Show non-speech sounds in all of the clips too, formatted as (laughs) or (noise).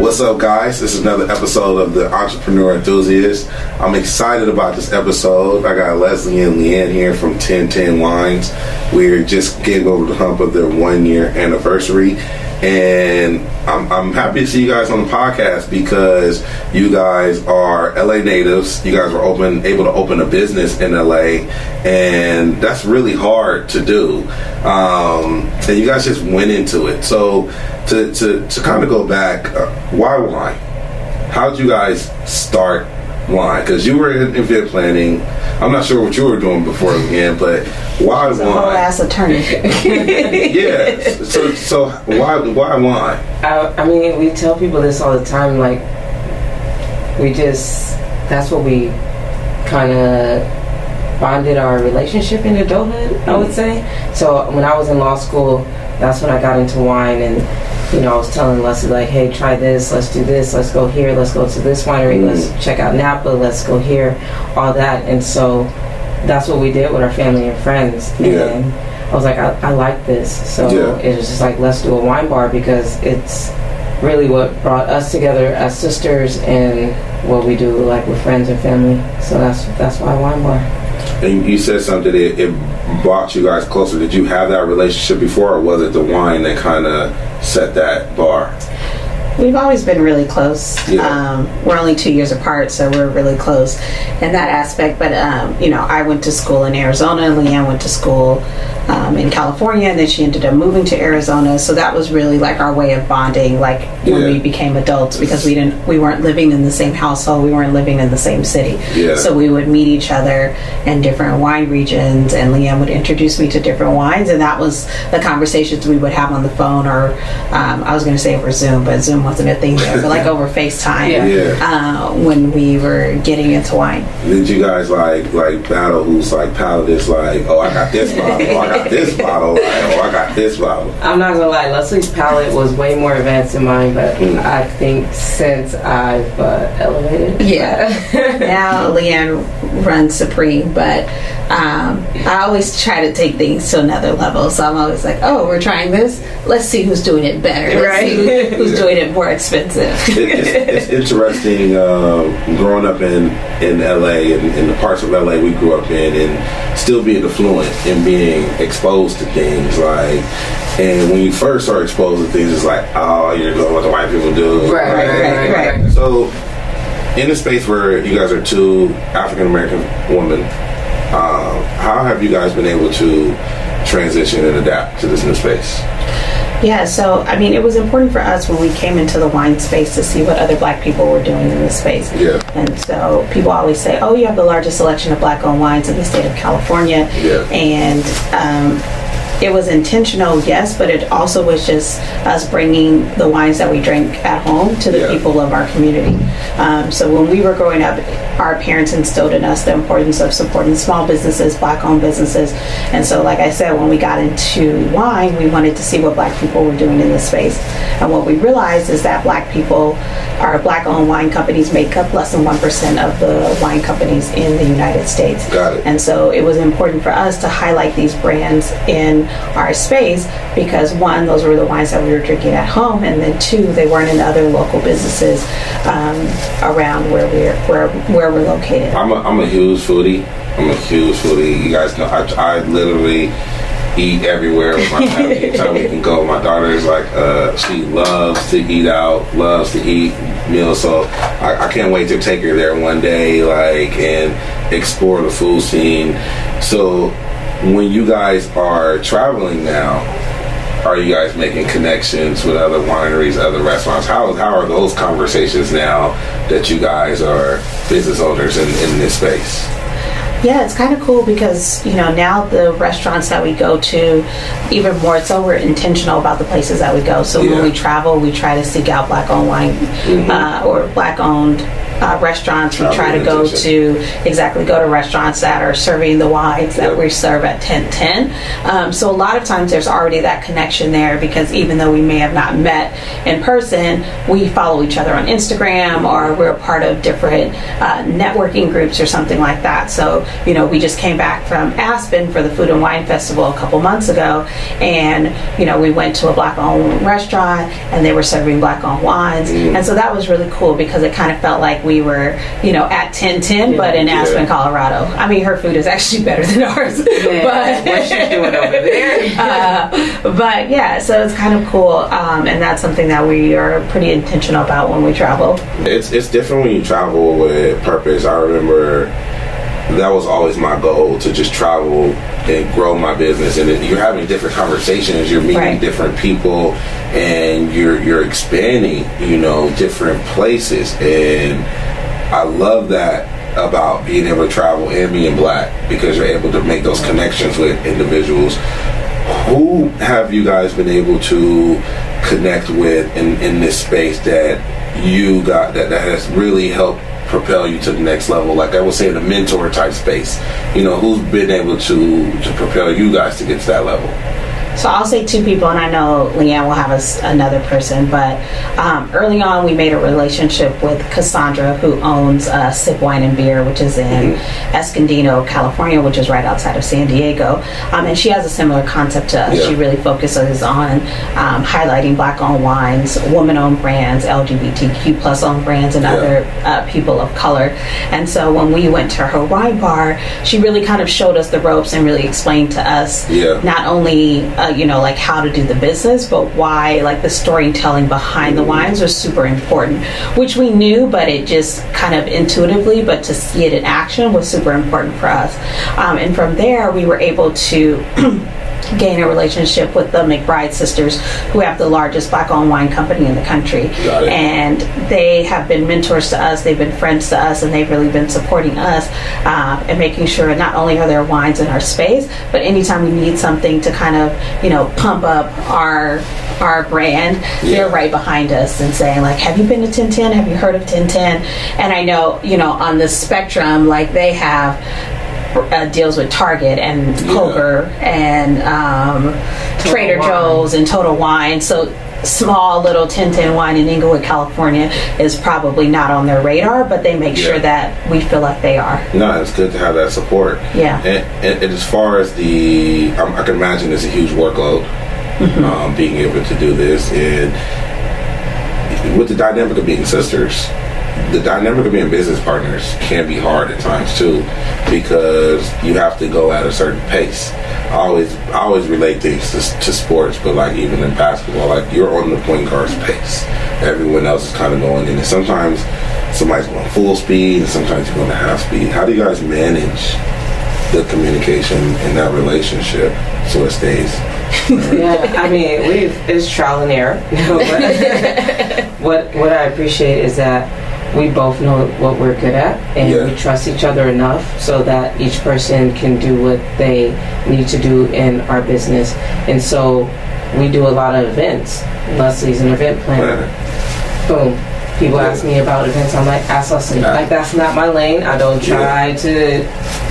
What's up, guys? This is another episode of the Entrepreneur Enthusiast. I'm excited about this episode. I got Leslie and Leanne here from 1010 Wines. We're just getting over the hump of their one year anniversary. And I'm, I'm happy to see you guys on the podcast because you guys are LA natives. You guys were open, able to open a business in LA, and that's really hard to do. Um, and you guys just went into it. So to to, to kind of go back, uh, why? How did you guys start wine? Because you were in event planning. I'm not sure what you were doing before again, but why He's a whole wine? ass attorney. (laughs) yeah. So so why why wine? I, I mean, we tell people this all the time. Like, we just, that's what we kind of bonded our relationship in adulthood, I would mm. say. So when I was in law school, that's when I got into wine and, you know, I was telling Leslie, like, hey, try this, let's do this, let's go here, let's go to this winery, mm-hmm. let's check out Napa, let's go here, all that. And so that's what we did with our family and friends. Yeah. And I was like, I, I like this. So Yeah. it was just like, let's do a wine bar because it's really what brought us together as sisters and what we do like with friends and family. So that's that's why wine bar. And you said something that it brought you guys closer. Did you have that relationship before, or was it the wine that kind of set that bar? We've always been really close. Yeah. Um, we're only two years apart, so we're really close in that aspect. But um, you know, I went to school in Arizona, Leanne went to school um, in California, and then she ended up moving to Arizona. So that was really like our way of bonding, like when Yeah. we became adults, because we didn't, we weren't living in the same household, we weren't living in the same city. Yeah. So we would meet each other in different wine regions, and Leanne would introduce me to different wines, and that was the conversations we would have on the phone, or um, I was going to say over Zoom, but Zoom wasn't a thing there, but like over FaceTime Yeah. (laughs) Yeah. uh, when we were getting into wine. Did you guys like like battle? Who's like palate is like, oh, I got this (laughs) bottle, oh, I got this bottle, like, oh, I got this bottle. I'm not gonna lie, Leslie's palate was way more advanced than mine, but Mm. I think since I've uh, elevated, Yeah. now Leanne runs Supreme, but um, I always try to take things to another level. So I'm always like, oh, we're trying this. Let's see who's doing it better. Let's Right. who- who's (laughs) doing it more expensive. It, it's, it's (laughs) interesting um, growing up in in LA and in the parts of LA we grew up in, and still being affluent and being exposed to things like. And when you first are exposed to things, it's like, oh, you're doing what the white people do. Right, right, right, right, right. So, in a space where you guys are two African American women, um, how have you guys been able to transition and adapt to this new space? Yeah, so I mean, it was important for us when we came into the wine space to see what other black people were doing in this space. Yeah. And so people always say, oh, you have the largest selection of black owned wines in the state of California. Yeah. And um, it was intentional, yes, but it also was just us bringing the wines that we drink at home to the Yeah. people of our community. Um, so when we were growing up, our parents instilled in us the importance of supporting small businesses, black owned businesses. And so, like I said, when we got into wine, we wanted to see what black people were doing in this space. And what we realized is that black people, our black owned wine companies make up less than 1% of the wine companies in the United States. Got it. And so it was important for us to highlight these brands in our space because one, those were the wines that we were drinking at home, and then two, they weren't in other local businesses um, around where we're where where we're located. I'm a, I'm a huge foodie. I'm a huge foodie. You guys know I, I literally eat everywhere with my family. Anytime we can go, my daughter is like uh, she loves to eat out, loves to eat meals. So I, I can't wait to take her there one day, like and explore the food scene. So when you guys are traveling now, are you guys making connections with other wineries, other restaurants? How, how are those conversations now that you guys are business owners in, in this space? Yeah, it's kind of cool because you know now the restaurants that we go to, even more so, we're intentional about the places that we go. So Yeah. when we travel, we try to seek out black-owned wine uh, or black-owned uh, restaurants. We try to go to exactly go to restaurants that are serving the wines that we serve at 1010. Um, so a lot of times there's already that connection there because even though we may have not met in person, we follow each other on Instagram or we're part of different uh, networking groups or something like that. So, you know, we just came back from Aspen for the Food and Wine Festival a couple months ago and, you know, we went to a black owned restaurant and they were serving black owned wines. And so that was really cool because it kind of felt like we were, you know, at 1010 but in Yeah. Aspen, Colorado. I mean, her food is actually better than ours. (laughs) Man, but what she's doing over there? (laughs) uh, but yeah, so it's kind of cool, um, and that's something that we are pretty intentional about when we travel. It's it's different when you travel with purpose. I remember that was always my goal to just travel and grow my business. And it, you're having different conversations, you're meeting Right. different people, and you're you're expanding. You know, different places, and I love that about being able to travel and being black because you're able to make those connections with individuals who have you guys been able to connect with in, in this space that you got that, that has really helped propel you to the next level. Like i would say in a mentor type space. You know who's been able to to propel you guys to get to that level So I'll say two people, and I know Leanne will have us another person. But um, early on, we made a relationship with Cassandra, who owns uh, Sip Wine and Beer, which is in Escondido, California, which is right outside of San Diego. Um, and she has a similar concept to us. Yeah. She really focuses on um, highlighting black-owned wines, woman-owned brands, LGBTQ plus owned brands, and Yeah. other uh, people of color. And so when we went to her wine bar, she really kind of showed us the ropes and really explained to us Yeah. not only uh, you know like how to do the business, but why like the storytelling behind the wines was super important, which we knew, but it just kind of intuitively, but to see it in action was super important for us. Um, and from there, we were able to. (clears throat) gain a relationship with the McBride sisters, who have the largest black-owned wine company in the country, and they have been mentors to us. They've been friends to us, and they've really been supporting us uh, and making sure not only are there wines in our space, but anytime we need something to kind of you know pump up our our brand, they're right behind us and saying like, "Have you been to 1010? Have you heard of 1010?" And I know you know on the spectrum, like they have. Uh, deals with Target and Kroger and um, Trader Wine. Joe's and Total Wine. So small little 1010 wine in Inglewood, California is probably not on their radar, but they make sure that we feel like they are. no it's good to have that support Yeah. and, and, and as far as the um, i can imagine it's a huge workload um, being able to do this and with the dynamic of being sisters the dynamic of being business partners can be hard at times too because you have to go at a certain pace. I always i always relate things to, to sports but like even in basketball like you're on the point guard's pace. Everyone else is kind of going in and sometimes somebody's going full speed and sometimes you're going half speed. How do you guys manage the communication in that relationship so it stays? (laughs) Yeah, I mean, we've it's trial and error. (laughs) What what I appreciate is that we both know what we're good at, and Yeah. we trust each other enough so that each person can do what they need to do in our business. And so we do a lot of events. Leslie's an event planner. Boom. People ask me about events. I'm like, ask Leslie. Yeah. Like that's not my lane. I don't try to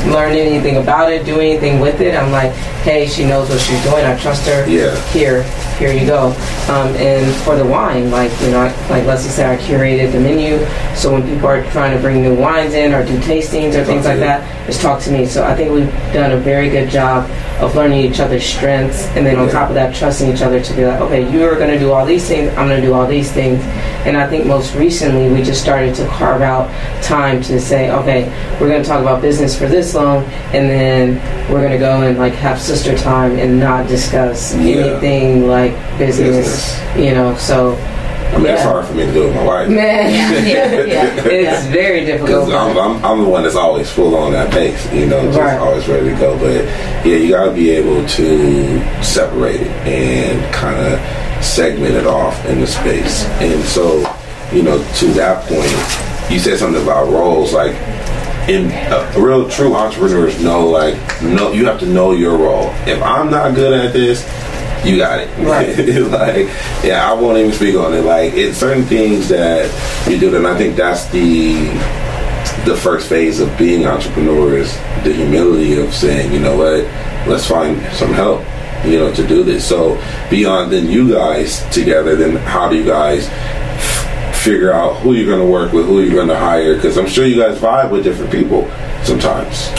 learn anything about it, do anything with it. I'm like, hey, she knows what she's doing. I trust her. Yeah. Here, here you go. Um, and for the wine, like you know, I- like Leslie said, I curated the menu. So when people are trying to bring new wines in or do tastings or things like that, just talk to me. So I think we've done a very good job of learning each other's strengths, and then on Yeah. top of that, trusting each other to be like, okay, you're going to do all these things. I'm going to do all these things. And I think most recently we just started to carve out time to say, okay, we're going to talk about business for this long, and then we're going to go and like have sister time and not discuss Yeah. anything like business, Business. you know. So, I mean, it's Yeah. hard for me to do it with my wife. man, (laughs) (laughs) yeah, yeah, it's very difficult. Because I'm, I'm, I'm the one that's always full on that pace, you know, just Right. always ready to go. But yeah, you got to be able to separate it and kind of segment it off in the space. And so, you know, to that point, you said something about roles. Like, in uh, real true entrepreneurs know, like, no, you have to know your role. If I'm not good at this, you got it. (laughs) Right. like, yeah, I won't even speak on it. Like, it's certain things that you do, and I think that's the the first phase of being entrepreneur is the humility of saying, you know what, let's find some help, you know, to do this. So beyond then you guys together, then how do you guys f- figure out who you're going to work with, who you're going to hire? Because I'm sure you guys vibe with different people sometimes.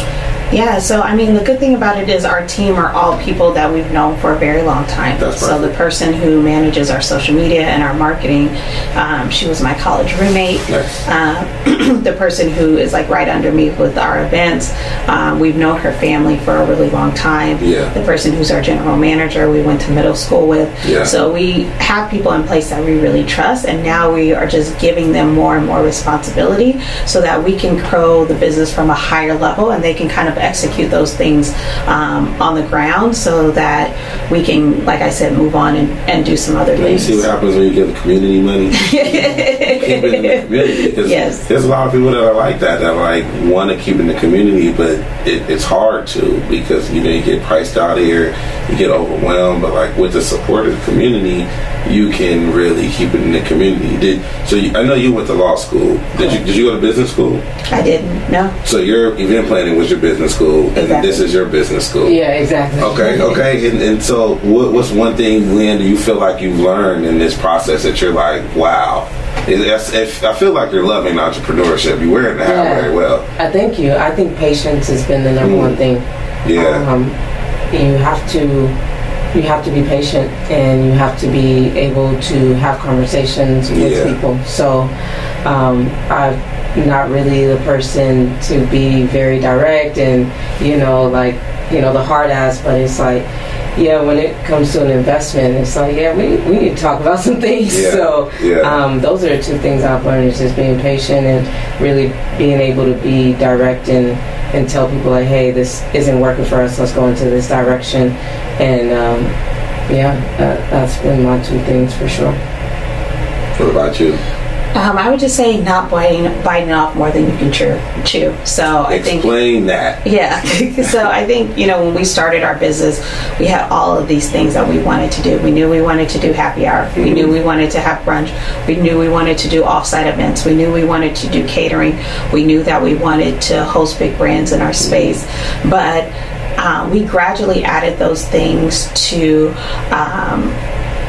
Yeah, so I mean, the good thing about it is our team are all people that we've known for a very long time. That's so the person who manages our social media and our marketing, um, she was my college roommate. Nice. Um, (clears throat) the person who is like right under me with our events, um, we've known her family for a really long time. Yeah. The person who's our general manager, we went to middle school with. Yeah. So we have people in place that we really trust, and now we are just giving them more and more responsibility so that we can grow the business from a higher level and they can kind of execute those things um, on the ground so that we can, like I said, move on and, and do some other And you things. see what happens when you give the community money. (laughs) keep it in the community. 'Cause Yes. There's a lot of people that are like that, that like want to keep in the community, but it, it's hard to because you know you get priced out here, you get overwhelmed. But like with the support of the community, you can really keep it in the community. Did so? You, I know you went to law school. Did you? Did you go to business school? I didn't no. So your event planning was your business school, and Exactly. this is your business school. Yeah, exactly. Okay, okay, and, and so what, what's one thing, Lynn, do you feel like you've learned in this process that you're like, wow? It's- it- I feel like you're loving entrepreneurship. You're wearing the hat Yeah. very well. I thank you. I think patience has been the number Mm. one thing. Yeah, Um, you have to you have to be patient and you have to be able to have conversations with Yeah. people. So um, I'm not really the person to be very direct and you know like you know the hard ass, but it's like yeah when it comes to an investment it's like yeah we, we need to talk about some things Yeah. (laughs) so Yeah. um, those are two things I've learned is just being patient and really being able to be direct and and tell people like, hey, this isn't working for us. Let's go into this direction. And um, yeah, that, that's been my two things for sure. what about you? Um, I would just say not biting, biting off more than you can chew. chew. So I think Explain that. Yeah. (laughs) so I think, you know, when we started our business, we had all of these things that we wanted to do. We knew we wanted to do happy hour. We knew we wanted to have brunch. We knew we wanted to do offsite events. We knew we wanted to do catering. We knew that we wanted to host big brands in our space. But um, we gradually added those things to um,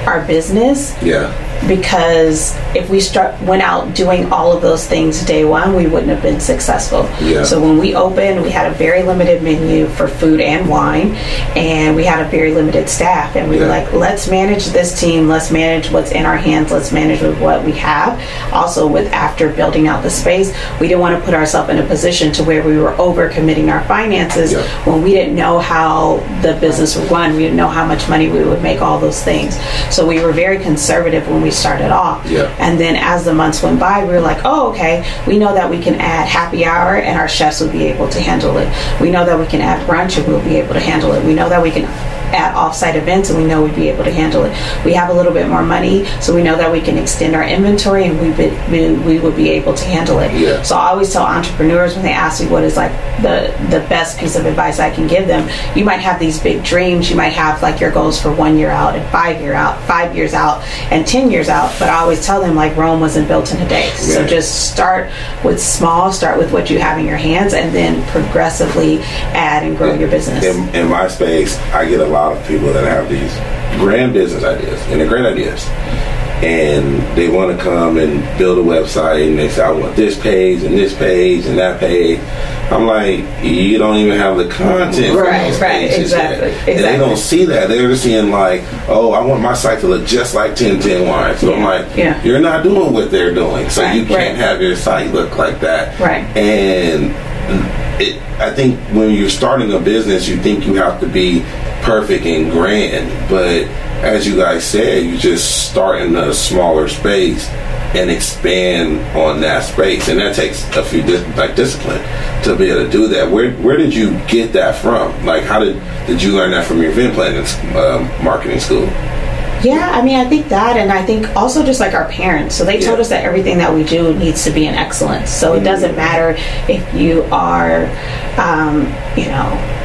our business Yeah, because if we start went out doing all of those things day one, we wouldn't have been successful. Yeah. So when we opened, we had a very limited menu for food and wine, and we had a very limited staff. And we were like, let's manage this team. Let's manage what's in our hands. Let's manage with what we have. Also, with after building out the space, we didn't want to put ourselves in a position to where we were over committing our finances Yeah. when we didn't know how the business would run. We didn't know how much money we would make. All those things. So we were very conservative when we started off. Yeah. And then as the months went by, we were like, oh, okay, we know that we can add happy hour and our chefs will be able to handle it. We know that we can add brunch and we'll be able to handle it. We know that we can add offsite events and we know we'd be able to handle it. We have a little bit more money, so we know that we can extend our inventory and we would, we, we would be able to handle it. Yeah. So I always tell entrepreneurs when they ask me what is like the, the best piece of advice I can give them, you might have these big dreams, you might have like your goals for one year out and five year out, five years out and 10 years out, but I always tell them like Rome wasn't built in a day. So just start with small, start with what you have in your hands and then progressively add and grow your business. In, in my space, I get a lot of people that have these grand business ideas and they're great ideas. And they want to come and build a website and they say, I want this page and this page and that page. I'm like, you don't even have the content Right, right, exactly, yet. And they don't see that. They're just seeing like, oh, I want my site to look just like 1010 Wine. So I'm like, yeah. you're not doing what they're doing. So Right, you can't right. have your site look like that. Right. And it, I think when you're starting a business, you think you have to be perfect and grand, but as you guys said, you just start in a smaller space and expand on that space, and that takes a few like discipline to be able to do that. Where where did you get that from? Like, how did did you learn that from your event planning um, marketing school? Yeah, I mean, I think that, and I think also just like our parents. So they told us that everything that we do needs to be in excellence. So it doesn't matter if you are, um, you know,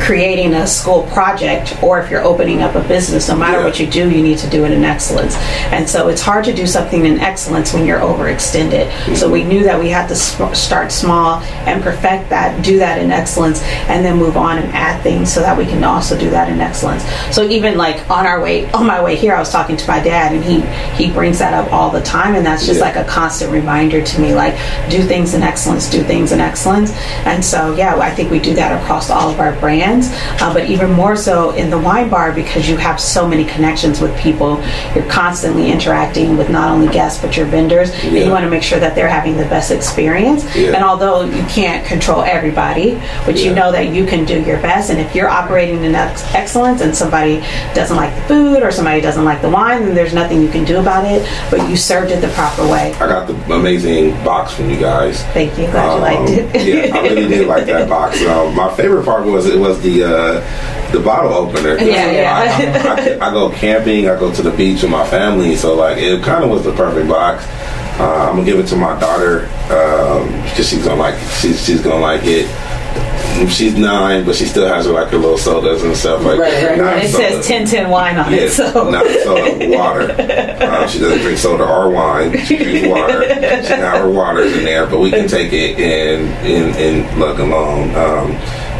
creating a school project or if you're opening up a business, no matter Yeah. what you do, you need to do it in excellence. And so it's hard to do something in excellence when you're overextended. So we knew that we had to sm- start small and perfect that, do that in excellence, and then move on and add things so that we can also do that in excellence. So even like on our way, on my way here, I was talking to my dad, and he he brings that up all the time, and that's just Yeah. like a constant reminder to me, like do things in excellence, do things in excellence. And so yeah, I think we do that across all of our brands, uh, but even more so in the wine bar because you have so many connections with people. You're constantly interacting with not only guests but your vendors, and Yeah. you want to make sure that they're having the best experience. Yeah. And although you can't control everybody, but you know that you can do your best. And if you're operating in ex- excellence and somebody doesn't like the food or somebody doesn't like the wine, then there's nothing you can do about it. But you served it the proper way. I got the amazing box from you guys. Thank you. Glad you Um, liked it. yeah, I really did like that box. (laughs) Um, my favorite part was it was the uh, the bottle opener. Yeah, yeah. I, I, I go camping. I go to the beach with my family, so like it kind of was the perfect box. Uh, I'm gonna give it to my daughter because she's gonna like she's she's gonna like it. She's nine, but she still has her like her little sodas and stuff like Right, that. right, And it soda. says 1010 wine on Yeah, it. So not soda, water. Um, (laughs) she doesn't drink soda or wine. She drinks water. She can her waters in there, but we can take it in in in lug alone. Um,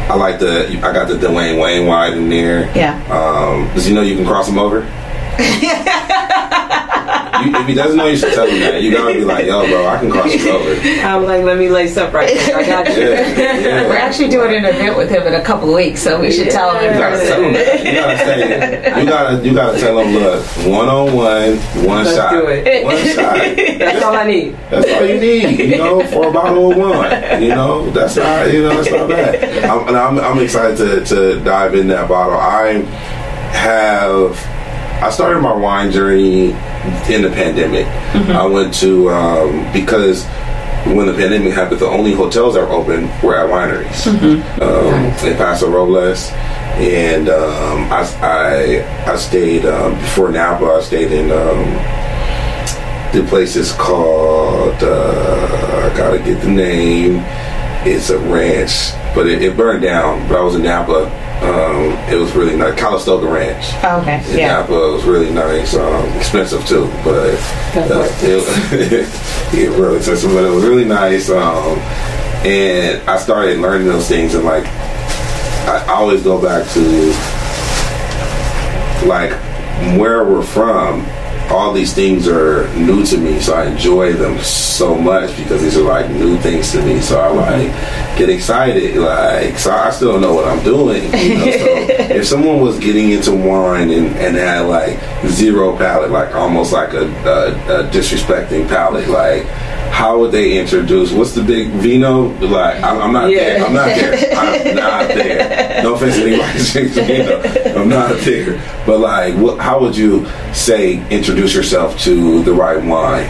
I like the. I got the Dwyane Wade wine in there. Yeah. Um, does he know you can cross him over? (laughs) you, if he doesn't know, you should tell him that. You gotta be like, yo, bro, I can cross you over. I'm like, let me lace up right there. I got you. Yeah, yeah. we're actually doing an event with him in a couple of weeks, so we should tell him. You gotta tell him that. You gotta say, you gotta, you gotta tell him, look, one on one, one Let's shot, do it. one shot. That's all I need. That's all you need, you know, for a bottle of wine. You know, that's not, you know, that's not bad. I'm, and I'm, I'm excited to, to dive in that bottle. I have, I started my wine journey in the pandemic. I went to, um, because when the pandemic happened, the only hotels that were open were at wineries um, in Paso Robles. And um, I, I, I stayed, um, before Napa, I stayed in, um, the place is called uh, I gotta get the name. It's a ranch, but it, it burned down. But I was in Napa. Um, it was really nice. Calistoga Ranch Okay. in Yeah. Napa. It was really nice. Um, expensive too, but uh, right. it, (laughs) yeah, really expensive. But it was really nice. Um, and I started learning those things, and like I always go back to like where we're from all these things are new to me so i enjoy them so much because these are like new things to me so i like get excited like so i still don't know what i'm doing you know? so (laughs) if someone was getting into wine and, and had like zero palate like almost like a, a, a disrespecting palate like how would they introduce what's the big vino like i'm, I'm not Yeah. there i'm not there i'm not there (laughs) no offense to anybody who drinks vino i'm not there but like what, how would you say introduce yourself to the right wine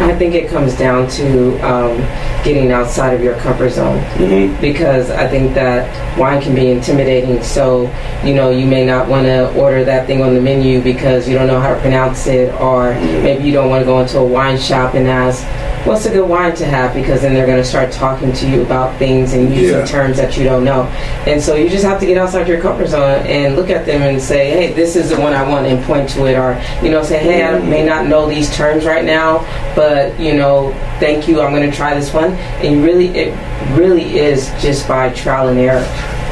I think it comes down to um, getting outside of your comfort zone. Hmm because I think that wine can be intimidating. So, you know, you may not want to order that thing on the menu because you don't know how to pronounce it, or maybe you don't want to go into a wine shop and ask, what's a good wine to have? Because then they're going to start talking to you about things and using Yeah. terms that you don't know. And so you just have to get outside your comfort zone and look at them and say, hey, this is the one I want, and point to it, or, you know, say, hey, I may not know these terms right now, but, you know, thank you, I'm going to try this one. And really, it really is just by trial and error.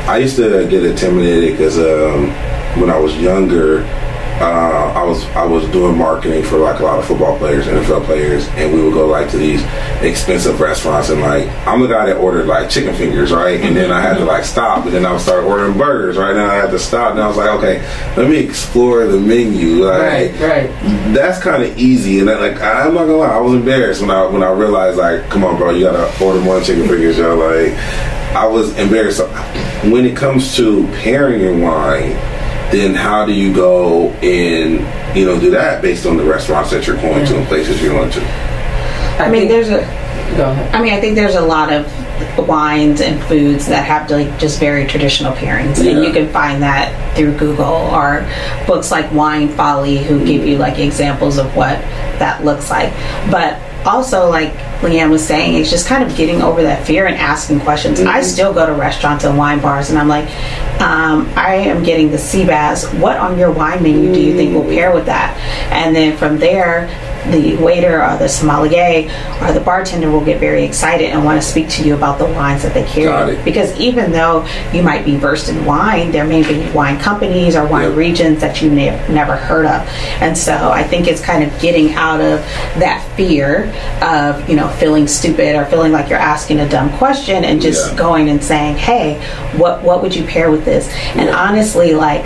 I used to get intimidated because um, when I was younger, uh, I was I was doing marketing for like a lot of football players, NFL players, and we would go like to these expensive restaurants, and like I'm the guy that ordered like chicken fingers, right? And then I had to like stop, and then I would start ordering burgers. Right now I had to stop, and I was like, okay, let me explore the menu. Like, Right, right. that's kind of easy, and that, like I'm not gonna lie, I was embarrassed when I when I realized like, come on, bro, you gotta order more chicken fingers, yo. Like, I was embarrassed. So, when it comes to pairing your wine, then how do you go and you know do that based on the restaurants that you're going to and places you're going to? I, I mean, there's a. Go ahead. I mean, I think there's a lot of wines and foods that have like just very traditional pairings, and you can find that through Google or books like Wine Folly, who give mm. you like examples of what that looks like. But also, like Leanne was saying, it's just kind of getting over that fear and asking questions. Mm-hmm. I still go to restaurants and wine bars, and I'm like, um, I am getting the sea bass. What on your wine menu do you think will pair with that? And then from there, the waiter or the sommelier or the bartender will get very excited and want to speak to you about the wines that they carry. Because even though you might be versed in wine, there may be wine companies or wine Yep. regions that you may have never heard of. And so I think it's kind of getting out of that fear of, you know, feeling stupid or feeling like you're asking a dumb question and just Yeah. going and saying, hey, what, what would you pair with this? And Yeah. honestly, like,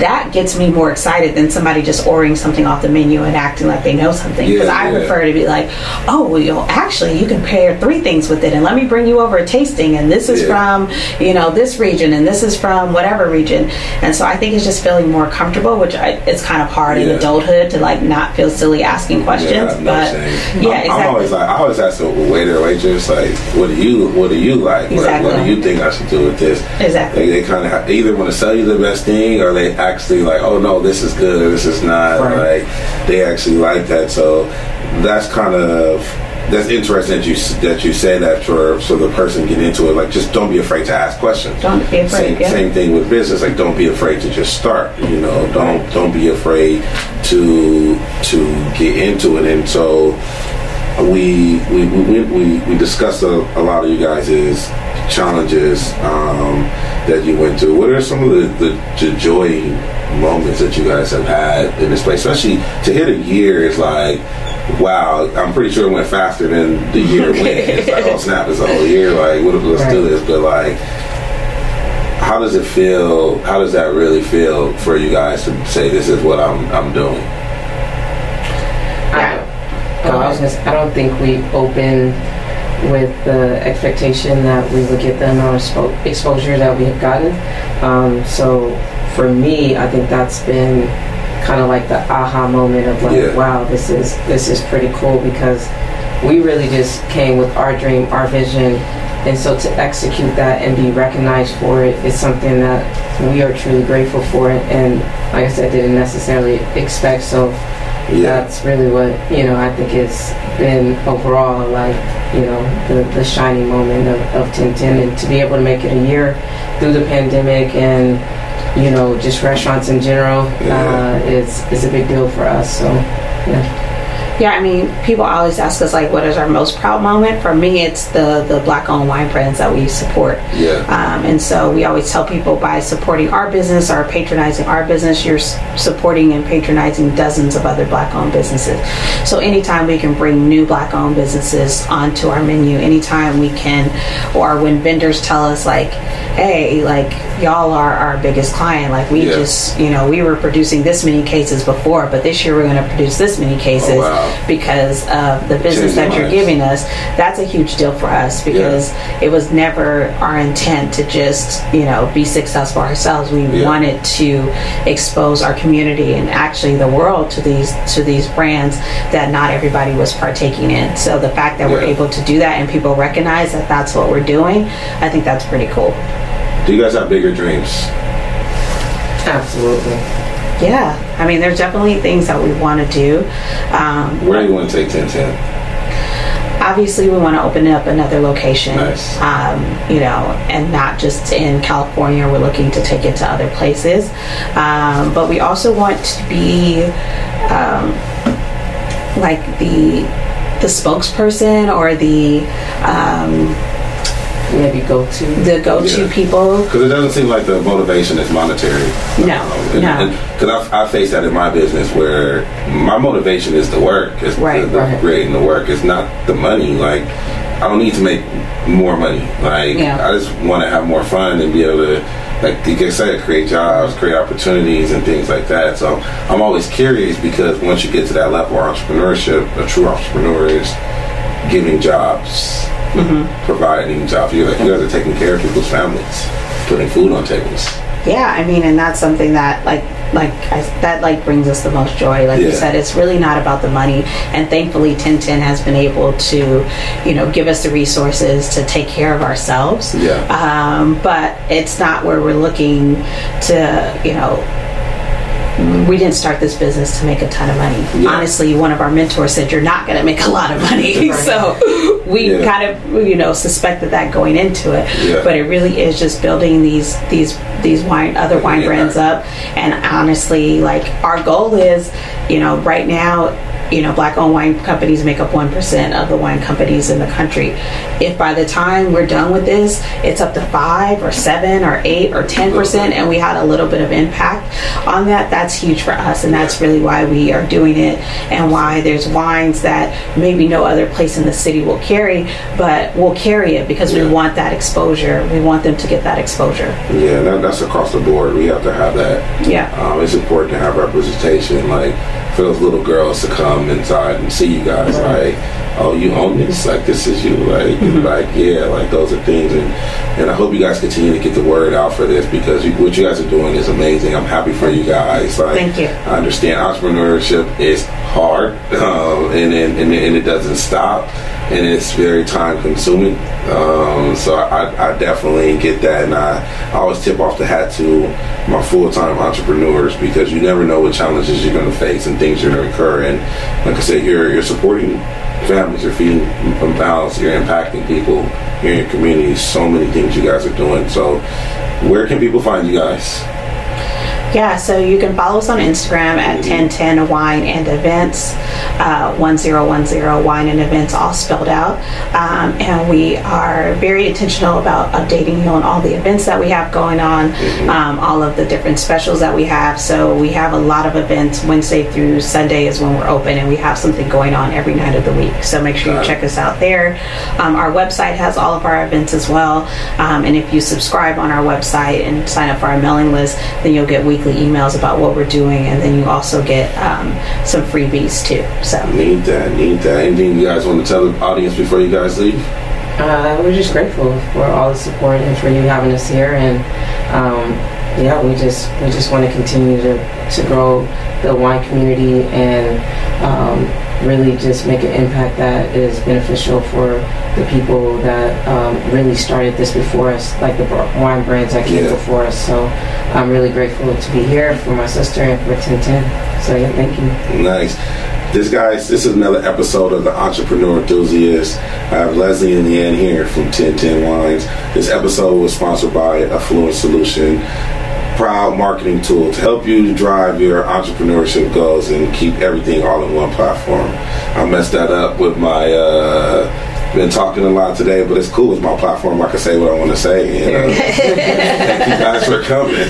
that gets me more excited than somebody just ordering something off the menu and acting like they know something. Because Yeah, I yeah. prefer to be like, oh, well, you know, actually, you can pair three things with it, and let me bring you over a tasting, and this is Yeah. from, you know, this region, and this is from whatever region. And so I think it's just feeling more comfortable, which I, it's kind of hard in adulthood to like not feel silly asking questions. Yeah, I know what but saying. yeah, I'm, exactly. I'm always like, I always ask the waiter waitress, like, what do you, what do you like? What- What, do you think I should do with this? Exactly. They, they kind of either want to sell you the best thing, or they actually like, oh no, this is good, or this is not. Right. Like, they actually like that. So that's kind of that's interesting that you that you say that for so the person get into it. Like, just don't be afraid to ask questions. Don't be afraid, Same, yeah. same thing with business. Like, don't be afraid to just start. You know, don't don't be afraid to to get into it. And so we we we, we, we, discussed a, a lot of you guys' challenges um, that you went through. What are some of the, the, the joy moments that you guys have had in this place? Especially to hit a year is like, wow, I'm pretty sure it went faster than the year went. (laughs) It's like, oh snap, it's a whole year. Like, what if let's do this? But like, how does it feel? How does that really feel for you guys to say this is what I'm I'm doing? I, I was gonna say, I don't think we open with the expectation that we would get the amount of expo- exposure that we have gotten. Um, so for me, I think that's been kind of like the aha moment of like, Yeah. wow, this is this is pretty cool because we really just came with our dream, our vision, and so to execute that and be recognized for it is something that we are truly grateful for, and like I said, I didn't necessarily expect. So Yeah. that's really what you know i think it's been overall like you know the, the shining moment of, of 1010 and to be able to make it a year through the pandemic and you know just restaurants in general Yeah. uh, is is a big deal for us so yeah Yeah, I mean, people always ask us like, what is our most proud moment? For me, it's the the black-owned wine brands that we support. Yeah. Um, and so we always tell people by supporting our business or patronizing our business, you're supporting and patronizing dozens of other black-owned businesses. So anytime we can bring new black-owned businesses onto our menu, anytime we can, or when vendors tell us like, hey, like y'all are our biggest client, like we Yeah. just, you know, we were producing this many cases before, but this year we're going to produce this many cases Oh, wow. Because of the business that you're lives. giving us. That's a huge deal for us because it was never our intent to just, you know, be successful ourselves. We Yeah. wanted to expose our community and actually the world to these to these brands that not everybody was partaking in. So the fact that we're able to do that and people recognize that that's what we're doing, I think that's pretty cool. Do you guys have bigger dreams? absolutely Yeah, I mean, there's definitely things that we want to do. Um, Where do you want to take 1010? obviously we want to open up another location Nice. um, you know and not just in california we're looking to take it to other places um, but we also want to be um, like the the spokesperson or the um, maybe go to the go-to Yeah. people Because it doesn't seem like the motivation is monetary. No, no. Because I, I face that in my business where my motivation is the work, is Right, the, the right. creating the work. It's not the money. Like I don't need to make more money. Like Yeah. I just want to have more fun and be able to, like you said, create jobs, create opportunities, and things like that. So I'm always curious because once you get to that level of entrepreneurship, a true entrepreneur is giving jobs, Mm-hmm. providing jobs. You guys you guys are taking care of people's families, putting food on tables. Yeah i mean and that's something that like like I, that like brings us the most joy. Like you said it's really not about the money. And thankfully 1010 has been able to you know give us the resources to take care of ourselves. Yeah. um, but it's not where we're looking to you know we didn't start this business to make a ton of money. Yeah. Honestly, one of our mentors said you're not going to make a lot of money. Right. (laughs) so we Yeah. kind of you know suspected that going into it. Yeah. But it really is just building these these these wine other wine brands up. And honestly, like our goal is, you know, right now. You know, black-owned wine companies make up one percent of the wine companies in the country. If by the time we're done with this, it's up to five or seven or eight or ten percent, and we had a little bit of impact on that, that's huge for us, and that's really why we are doing it, and why there's wines that maybe no other place in the city will carry, but we'll carry it because Yeah. we want that exposure. We want them to get that exposure. Yeah, that, that's across the board. We have to have that. Yeah. Um, it's important to have representation, like for those little girls to come inside and see you guys, like, oh, you own this, like this is you, like, like yeah, like those are things, and and I hope you guys continue to get the word out for this because you, what you guys are doing is amazing. I'm happy for you guys. Like, Thank you. I understand entrepreneurship is hard, um, and, and and and it doesn't stop, and it's very time consuming. Um, so I, I definitely get that, and I, I always tip off the hat to my full time entrepreneurs because you never know what challenges you're going to face and things are going to occur. And like I said, you're you're supporting families, you're feeding mouths, you're impacting people here in your community. So many things you guys are doing. So where can people find you guys? Yeah, so you can follow us on Instagram at 1010 Wine and Events, uh, 1010 Wine and Events, all spelled out. Um, and we are very intentional about updating you on all the events that we have going on, um, all of the different specials that we have. So we have a lot of events. Wednesday through Sunday is when we're open, and we have something going on every night of the week. So make sure you check us out there. Um, our website has all of our events as well. Um, and if you subscribe on our website and sign up for our mailing list, then you'll get weekly emails about what we're doing. And then you also get um, some freebies too. So Need that, need that. Anything you guys want to tell the audience before you guys leave? Uh, we're just grateful for all the support and for you having us here, and um, yeah, we just we just want to continue to to grow the wine community and um, really just make an impact that is beneficial for the people that um, really started this before us, like the wine brands that came Yeah. before us. So I'm really grateful to be here for my sister and for 1010. So yeah, thank you. Nice. This guys, this is another episode of the Entrepreneur Enthusiast. I have Leslie and Leanne here from 1010 Wines. This episode was sponsored by Affluent Solution, proud marketing tool to help you drive your entrepreneurship goals and keep everything all in one platform. I messed that up with my uh been talking a lot today, but it's cool. It's my platform. I can say what I want to say. And, (laughs) uh, thank you guys for coming.